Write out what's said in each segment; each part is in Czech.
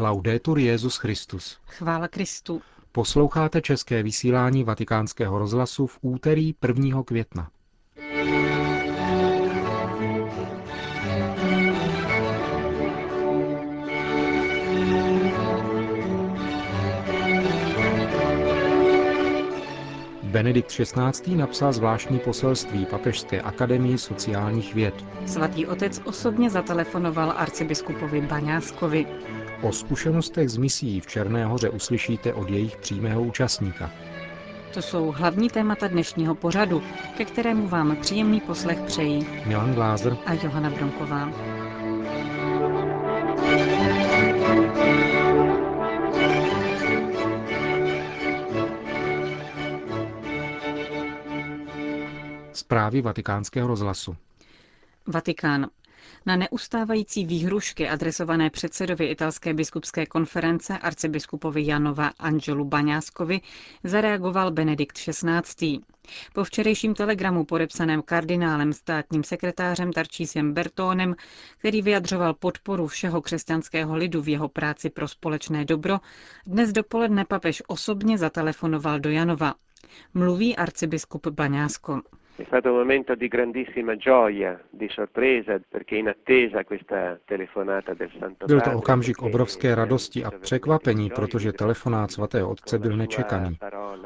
Laudetur Jezus Christus. Chvála Kristu. Posloucháte české vysílání Vatikánského rozhlasu v úterý 1. května. Benedikt XVI. napsal zvláštní poselství Papežské akademii sociálních věd. Svatý otec osobně zatelefonoval arcibiskupovi Baňáskovi. O zkušenostech z misí v Černé hoře uslyšíte od jejich přímého účastníka. To jsou hlavní témata dnešního pořadu, ke kterému vám příjemný poslech přejí Milan Glázer a Johana Bronková. Zprávy vatikánského rozhlasu. Vatikán. Na neustávající výhrušky adresované předsedovi italské biskupské konference arcibiskupovi Janova Angelu Baňáskovi zareagoval Benedikt XVI. Po včerejším telegramu podepsaném kardinálem státním sekretářem Tarčísem Bertónem, který vyjadřoval podporu všeho křesťanského lidu v jeho práci pro společné dobro, dnes dopoledne papež osobně zatelefonoval do Janova. Mluví arcibiskup Baňásko. È stato un momento di grandissima gioia, di sorpresa, perché in attesa questa telefonata del Santo Byl to okamžik obrovské radosti a překvapení, protože telefonát svatého otce byl nečekaný.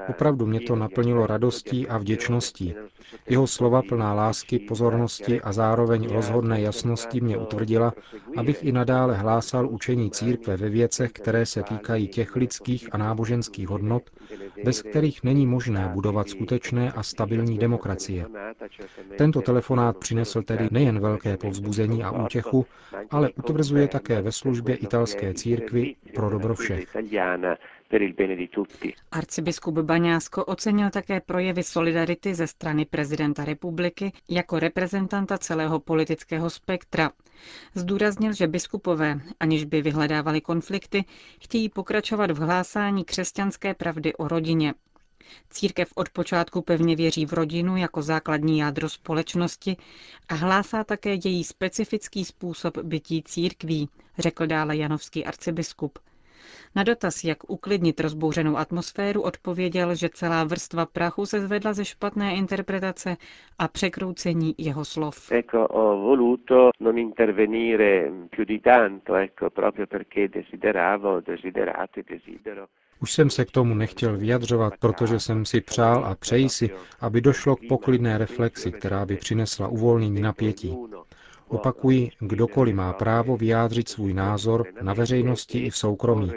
Opravdu mě to naplnilo radostí a vděčností. Jeho slova plná lásky, pozornosti a zároveň rozhodné jasnosti mě utvrdila, abych i nadále hlásal učení církve ve věcech, které se týkají těch lidských a náboženských hodnot, bez kterých není možné budovat skutečné a stabilní demokracie. Tento telefonát přinesl tedy nejen velké povzbuzení a útěchu, ale utvrzuje také ve službě italské církvy pro dobro všech. Arcibiskup Baňásko ocenil také projevy solidarity ze strany prezidenta republiky jako reprezentanta celého politického spektra. Zdůraznil, že biskupové, aniž by vyhledávali konflikty, chtějí pokračovat v hlásání křesťanské pravdy o rodině. Církev od počátku pevně věří v rodinu jako základní jádro společnosti a hlásá také její specifický způsob bytí církví, řekl dále janovský arcibiskup. Na dotaz, jak uklidnit rozbouřenou atmosféru, odpověděl, že celá vrstva prachu se zvedla ze špatné interpretace a překroucení jeho slov. Už jsem se k tomu nechtěl vyjadřovat, protože jsem si přál a přeji si, aby došlo k poklidné reflexi, která by přinesla uvolnění napětí. Opakuji, kdokoliv má právo vyjádřit svůj názor na veřejnosti i v soukromí.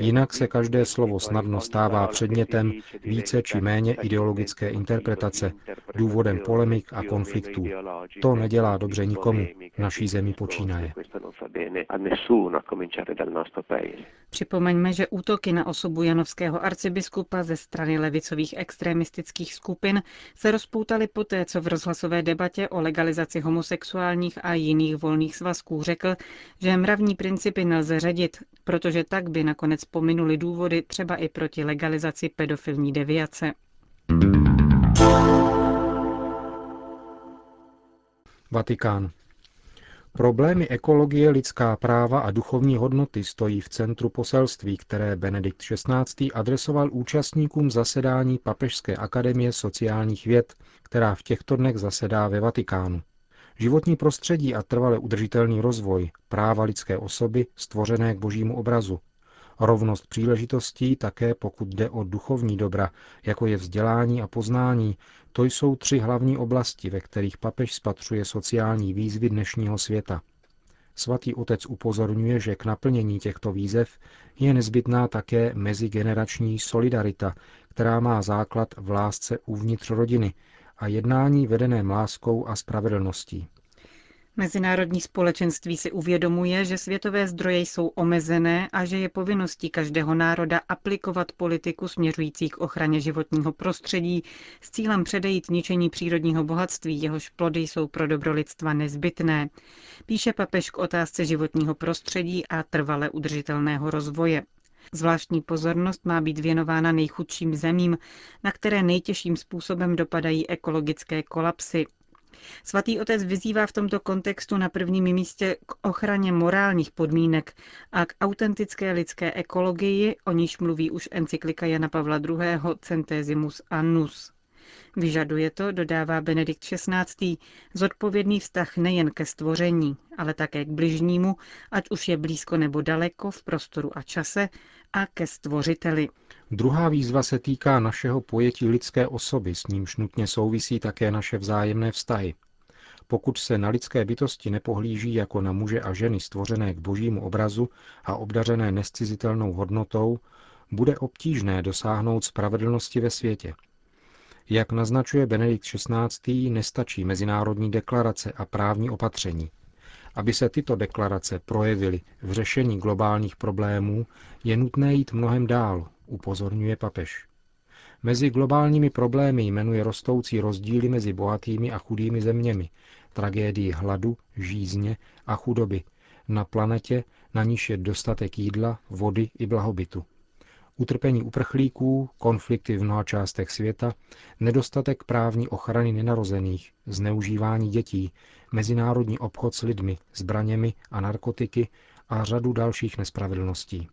Jinak se každé slovo snadno stává předmětem více či méně ideologické interpretace, důvodem polemik a konfliktů. To nedělá dobře nikomu, naší zemi počínaje. Připomeňme, že útoky na osobu janovského arcibiskupa ze strany levicových extremistických skupin se rozpoutaly poté, co v rozhlasové debatě o legalizaci homosexuálních a jiných volných svazků řekl, že mravní principy nelze řadit, protože tak by nakonec pominuli důvody třeba i proti legalizaci pedofilní deviace. Vatikán. Problémy ekologie, lidská práva a duchovní hodnoty stojí v centru poselství, které Benedikt XVI. adresoval účastníkům zasedání Papežské akademie sociálních věd, která v těchto dnech zasedá ve Vatikánu. Životní prostředí a trvale udržitelný rozvoj, práva lidské osoby stvořené k božímu obrazu, rovnost příležitostí také pokud jde o duchovní dobra, jako je vzdělání a poznání, to jsou tři hlavní oblasti, ve kterých papež spatřuje sociální výzvy dnešního světa. Svatý otec upozorňuje, že k naplnění těchto výzev je nezbytná také mezigenerační solidarita, která má základ v lásce uvnitř rodiny a jednání vedeném láskou a spravedlností. Mezinárodní společenství si uvědomuje, že světové zdroje jsou omezené a že je povinností každého národa aplikovat politiku směřující k ochraně životního prostředí s cílem předejít ničení přírodního bohatství, jehož plody jsou pro dobro lidstva nezbytné, píše papež k otázce životního prostředí a trvale udržitelného rozvoje. Zvláštní pozornost má být věnována nejchudším zemím, na které nejtěžším způsobem dopadají ekologické kolapsy, Svatý otec vyzývá v tomto kontextu na prvním místě k ochraně morálních podmínek a k autentické lidské ekologii, o níž mluví už encyklika Jana Pavla II. Centesimus Annus. Vyžaduje to, dodává Benedikt XVI., zodpovědný vztah nejen ke stvoření, ale také k bližnímu, ať už je blízko nebo daleko v prostoru a čase, a ke stvořiteli. Druhá výzva se týká našeho pojetí lidské osoby, s nímž nutně souvisí také naše vzájemné vztahy. Pokud se na lidské bytosti nepohlíží jako na muže a ženy stvořené k božímu obrazu a obdařené nescizitelnou hodnotou, bude obtížné dosáhnout spravedlnosti ve světě. Jak naznačuje Benedikt XVI., nestačí mezinárodní deklarace a právní opatření. Aby se tyto deklarace projevily v řešení globálních problémů, je nutné jít mnohem dál, upozorňuje papež. Mezi globálními problémy jmenuje rostoucí rozdíly mezi bohatými a chudými zeměmi, tragédii hladu, žízně a chudoby na planetě, na níž je dostatek jídla, vody i blahobytu. Utrpení uprchlíků, konflikty v mnoha částech světa, nedostatek právní ochrany nenarozených, zneužívání dětí, mezinárodní obchod s lidmi, zbraněmi a narkotiky a řadu dalších nespravedlností.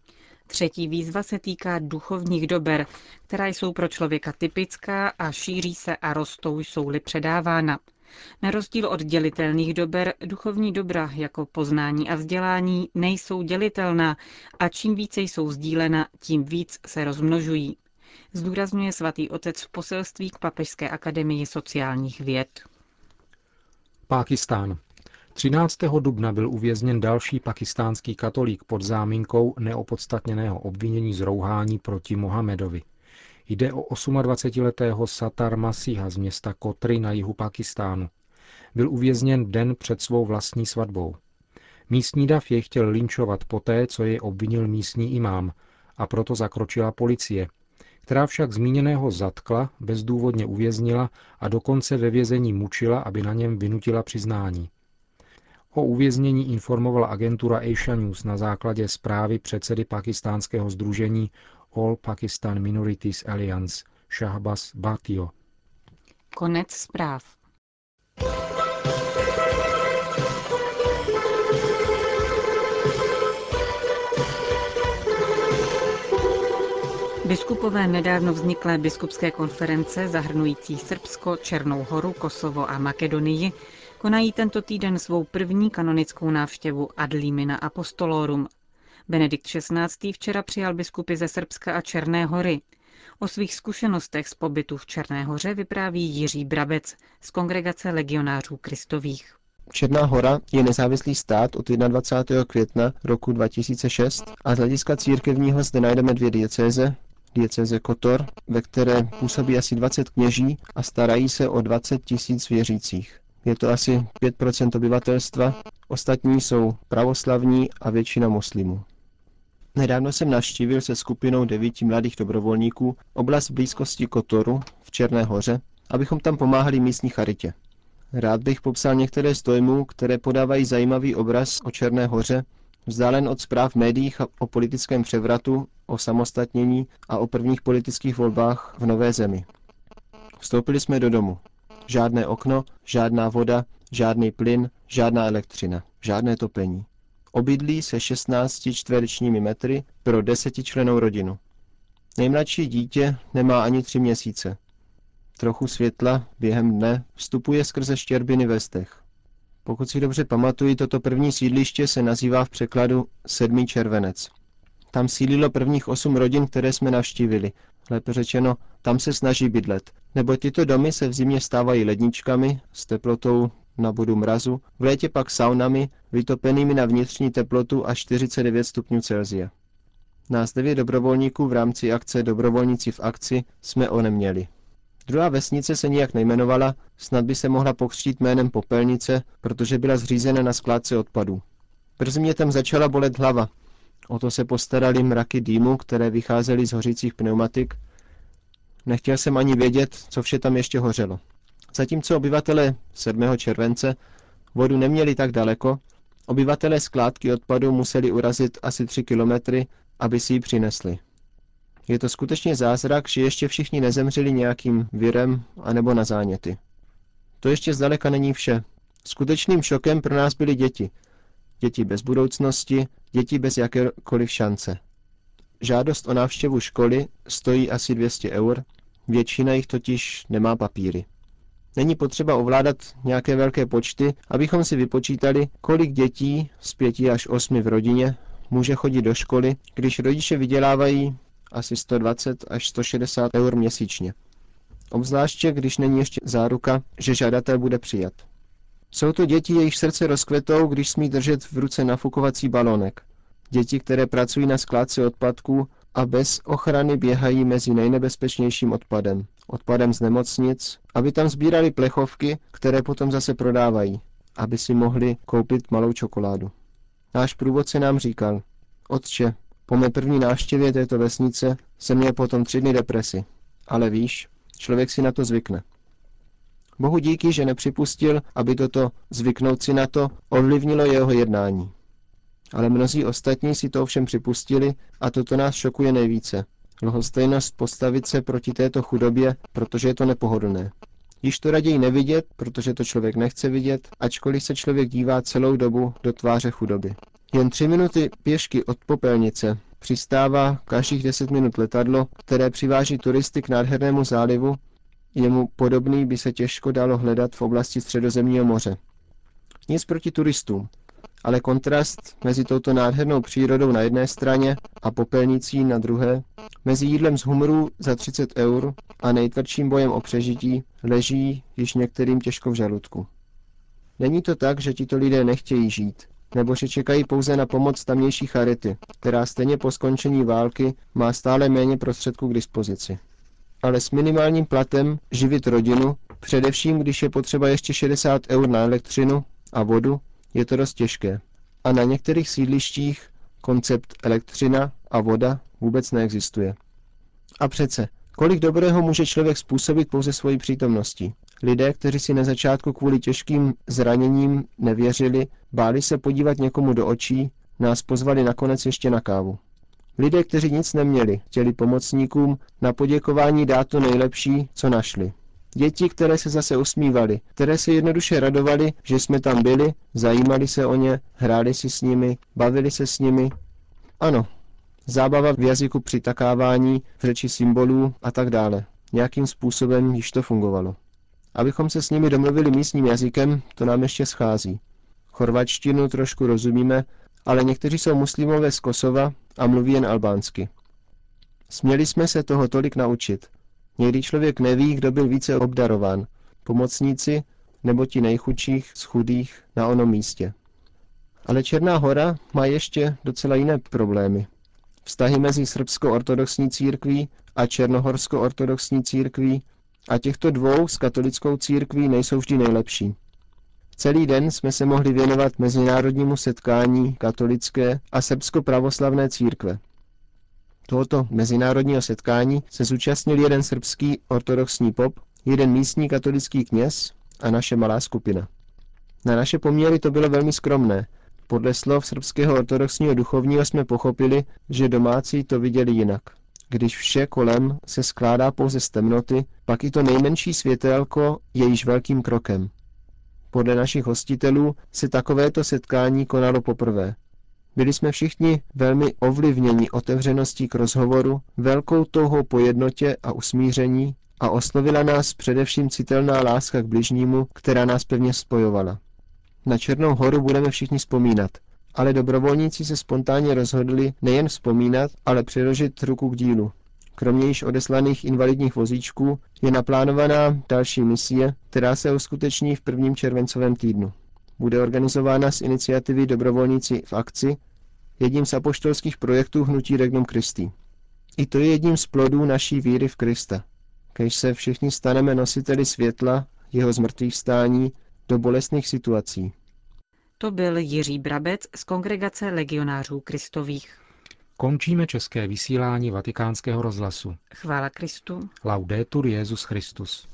Třetí výzva se týká duchovních dober, která jsou pro člověka typická a šíří se a rostou, jsou-li předávána. Na rozdíl od dělitelných dober, duchovní dobra jako poznání a vzdělání nejsou dělitelná a čím více jsou sdílena, tím víc se rozmnožují. Zdůrazňuje svatý otec v poselství k Papežské akademii sociálních věd. Pákistán. 13. dubna byl uvězněn další pakistánský katolík pod záminkou neopodstatněného obvinění z rouhání proti Mohamedovi. Jde o 28-letého Satar Masiha z města Kotry na jihu Pakistánu. Byl uvězněn den před svou vlastní svatbou. Místní dav jej chtěl linčovat poté, co jej obvinil místní imám, a proto zakročila policie, která však zmíněného zatkla, bezdůvodně uvěznila a dokonce ve vězení mučila, aby na něm vynutila přiznání. O uvěznění informovala agentura Asia News na základě zprávy předsedy pakistánského združení All Pakistan Minorities Alliance Shahbaz Bhatio. Konec zpráv. Biskupové nedávno vzniklé biskupské konference zahrnující Srbsko, Černou horu, Kosovo a Makedonii konají tento týden svou první kanonickou návštěvu ad limina apostolorum. Benedikt XVI. včera přijal biskupy ze Srbska a Černé hory. O svých zkušenostech z pobytu v Černé hoře vypráví Jiří Brabec z kongregace legionářů Kristových. Černá hora je nezávislý stát od 21. května roku 2006 a z hlediska církevního zde najdeme dvě diecéze, diecéze Kotor, ve které působí asi 20 kněží a starají se o 20 tisíc věřících. Je to asi 5% obyvatelstva, ostatní jsou pravoslavní a většina muslimů. Nedávno jsem navštívil se skupinou devíti mladých dobrovolníků oblast blízkosti Kotoru v Černé hoře, abychom tam pomáhali místní charitě. Rád bych popsal některé z dojmů, které podávají zajímavý obraz o Černé hoře, vzdálen od zpráv v médiích o politickém převratu, o samostatnění a o prvních politických volbách v nové zemi. Vstoupili jsme do domu. Žádné okno, žádná voda, žádný plyn, žádná elektřina, žádné topení. Obydlí se 16 čtverečními metry pro desetičlenou rodinu. Nejmladší dítě nemá ani tři měsíce. Trochu světla během dne vstupuje skrze štěrbiny ve stech. Pokud si dobře pamatuji, toto první sídliště se nazývá v překladu Sedmý červenec. Tam sídlilo prvních osm rodin, které jsme navštívili. Lépe řečeno, tam se snaží bydlet, nebo tyto domy se v zimě stávají ledničkami s teplotou na bodu mrazu, v létě pak saunami vytopenými na vnitřní teplotu až 49 stupňů Celsia. Nás devět dobrovolníků v rámci akce Dobrovolníci v akci jsme oneměli. Druhá vesnice se nijak nejmenovala, snad by se mohla pokřtít jménem Popelnice, protože byla zřízena na skládce odpadů. Brzy mě tam začala bolet hlava. O to se postarali mraky dýmu, které vycházely z hořících pneumatik. Nechtěl jsem ani vědět, co vše tam ještě hořelo. Zatímco obyvatele 7. července vodu neměli tak daleko, obyvatele skládky odpadu museli urazit asi 3 kilometry, aby si ji přinesli. Je to skutečně zázrak, že ještě všichni nezemřeli nějakým virem anebo na záněty. To ještě zdaleka není vše. Skutečným šokem pro nás byly děti. Děti bez budoucnosti, děti bez jakékoliv šance. Žádost o návštěvu školy stojí asi 200 eur, většina jich totiž nemá papíry. Není potřeba ovládat nějaké velké počty, abychom si vypočítali, kolik dětí z pěti až osmi v rodině může chodit do školy, když rodiče vydělávají asi 120 až 160 eur měsíčně. Obzvláště, když není ještě záruka, že žadatel bude přijat. Jsou to děti, jejich srdce rozkvetou, když smí držet v ruce nafukovací balonek. Děti, které pracují na skládce odpadků a bez ochrany běhají mezi nejnebezpečnějším odpadem. Odpadem z nemocnic, aby tam sbírali plechovky, které potom zase prodávají, aby si mohli koupit malou čokoládu. Náš průvodce nám říkal, otče, po mé první návštěvě této vesnice jsem měl potom tři dny depresi. Ale víš, člověk si na to zvykne. Bohu díky, že nepřipustil, aby toto zvyknout si na to ovlivnilo jeho jednání. Ale mnozí ostatní si to ovšem připustili a toto nás šokuje nejvíce. Lhostejnost postavit se proti této chudobě, protože je to nepohodlné. Již to raději nevidět, protože to člověk nechce vidět, ačkoliv se člověk dívá celou dobu do tváře chudoby. Jen tři minuty pěšky od popelnice přistává každých deset minut letadlo, které přiváží turisty k nádhernému zálivu, jemu podobný by se těžko dalo hledat v oblasti středozemního moře. Nic proti turistům, ale kontrast mezi touto nádhernou přírodou na jedné straně a popelnicí na druhé, mezi jídlem z humru za 30 eur a nejtvrdším bojem o přežití leží již některým těžko v žaludku. Není to tak, že tito lidé nechtějí žít, nebo že čekají pouze na pomoc tamnější charity, která stejně po skončení války má stále méně prostředků k dispozici. Ale s minimálním platem živit rodinu, především když je potřeba ještě 60 eur na elektřinu a vodu, je to dost těžké. A na některých sídlištích koncept elektřina a voda vůbec neexistuje. A přece, kolik dobrého může člověk způsobit pouze svojí přítomností? Lidé, kteří si na začátku kvůli těžkým zraněním nevěřili, báli se podívat někomu do očí, nás pozvali nakonec ještě na kávu. Lidé, kteří nic neměli, chtěli pomocníkům na poděkování dát to nejlepší, co našli. Děti, které se zase usmívali, které se jednoduše radovali, že jsme tam byli, zajímali se o ně, hráli si s nimi, bavili se s nimi. Ano, zábava v jazyku přitakávání, v řeči symbolů a tak dále. Nějakým způsobem již to fungovalo. Abychom se s nimi domluvili místním jazykem, to nám ještě schází. Chorvačtinu trošku rozumíme, ale někteří jsou muslimové z Kosova a mluví jen albánsky. Směli jsme se toho tolik naučit. Někdy člověk neví, kdo byl více obdarován. Pomocníci nebo ti nejchudších z chudých na onom místě. Ale Černá hora má ještě docela jiné problémy. Vztahy mezi srbsko-ortodoxní církví a černohorsko-ortodoxní církví a těchto dvou s katolickou církví nejsou vždy nejlepší. Celý den jsme se mohli věnovat mezinárodnímu setkání katolické a srbsko-pravoslavné církve. Tohoto mezinárodního setkání se zúčastnil jeden srbský ortodoxní pop, jeden místní katolický kněz a naše malá skupina. Na naše poměry to bylo velmi skromné. Podle slov srbského ortodoxního duchovního jsme pochopili, že domácí to viděli jinak. Když vše kolem se skládá pouze z temnoty, pak i to nejmenší světelko je již velkým krokem. Podle našich hostitelů se takovéto setkání konalo poprvé. Byli jsme všichni velmi ovlivněni otevřeností k rozhovoru, velkou touhou po jednotě a usmíření a oslovila nás především citelná láska k bližnímu, která nás pevně spojovala. Na Černou horu budeme všichni vzpomínat, ale dobrovolníci se spontánně rozhodli nejen vzpomínat, ale přiložit ruku k dílu. Kromě již odeslaných invalidních vozíčků je naplánovaná další misie, která se uskuteční v prvním červencovém týdnu. Bude organizována z iniciativy Dobrovolníci v akci, jedním z apoštolských projektů Hnutí Regnum Christi. I to je jedním z plodů naší víry v Krista. Kež se všichni staneme nositeli světla, jeho zmrtvých stání, do bolestných situací. To byl Jiří Brabec z kongregace legionářů Kristových. Končíme české vysílání vatikánského rozhlasu. Chvála Kristu. Laudetur Jezus Christus.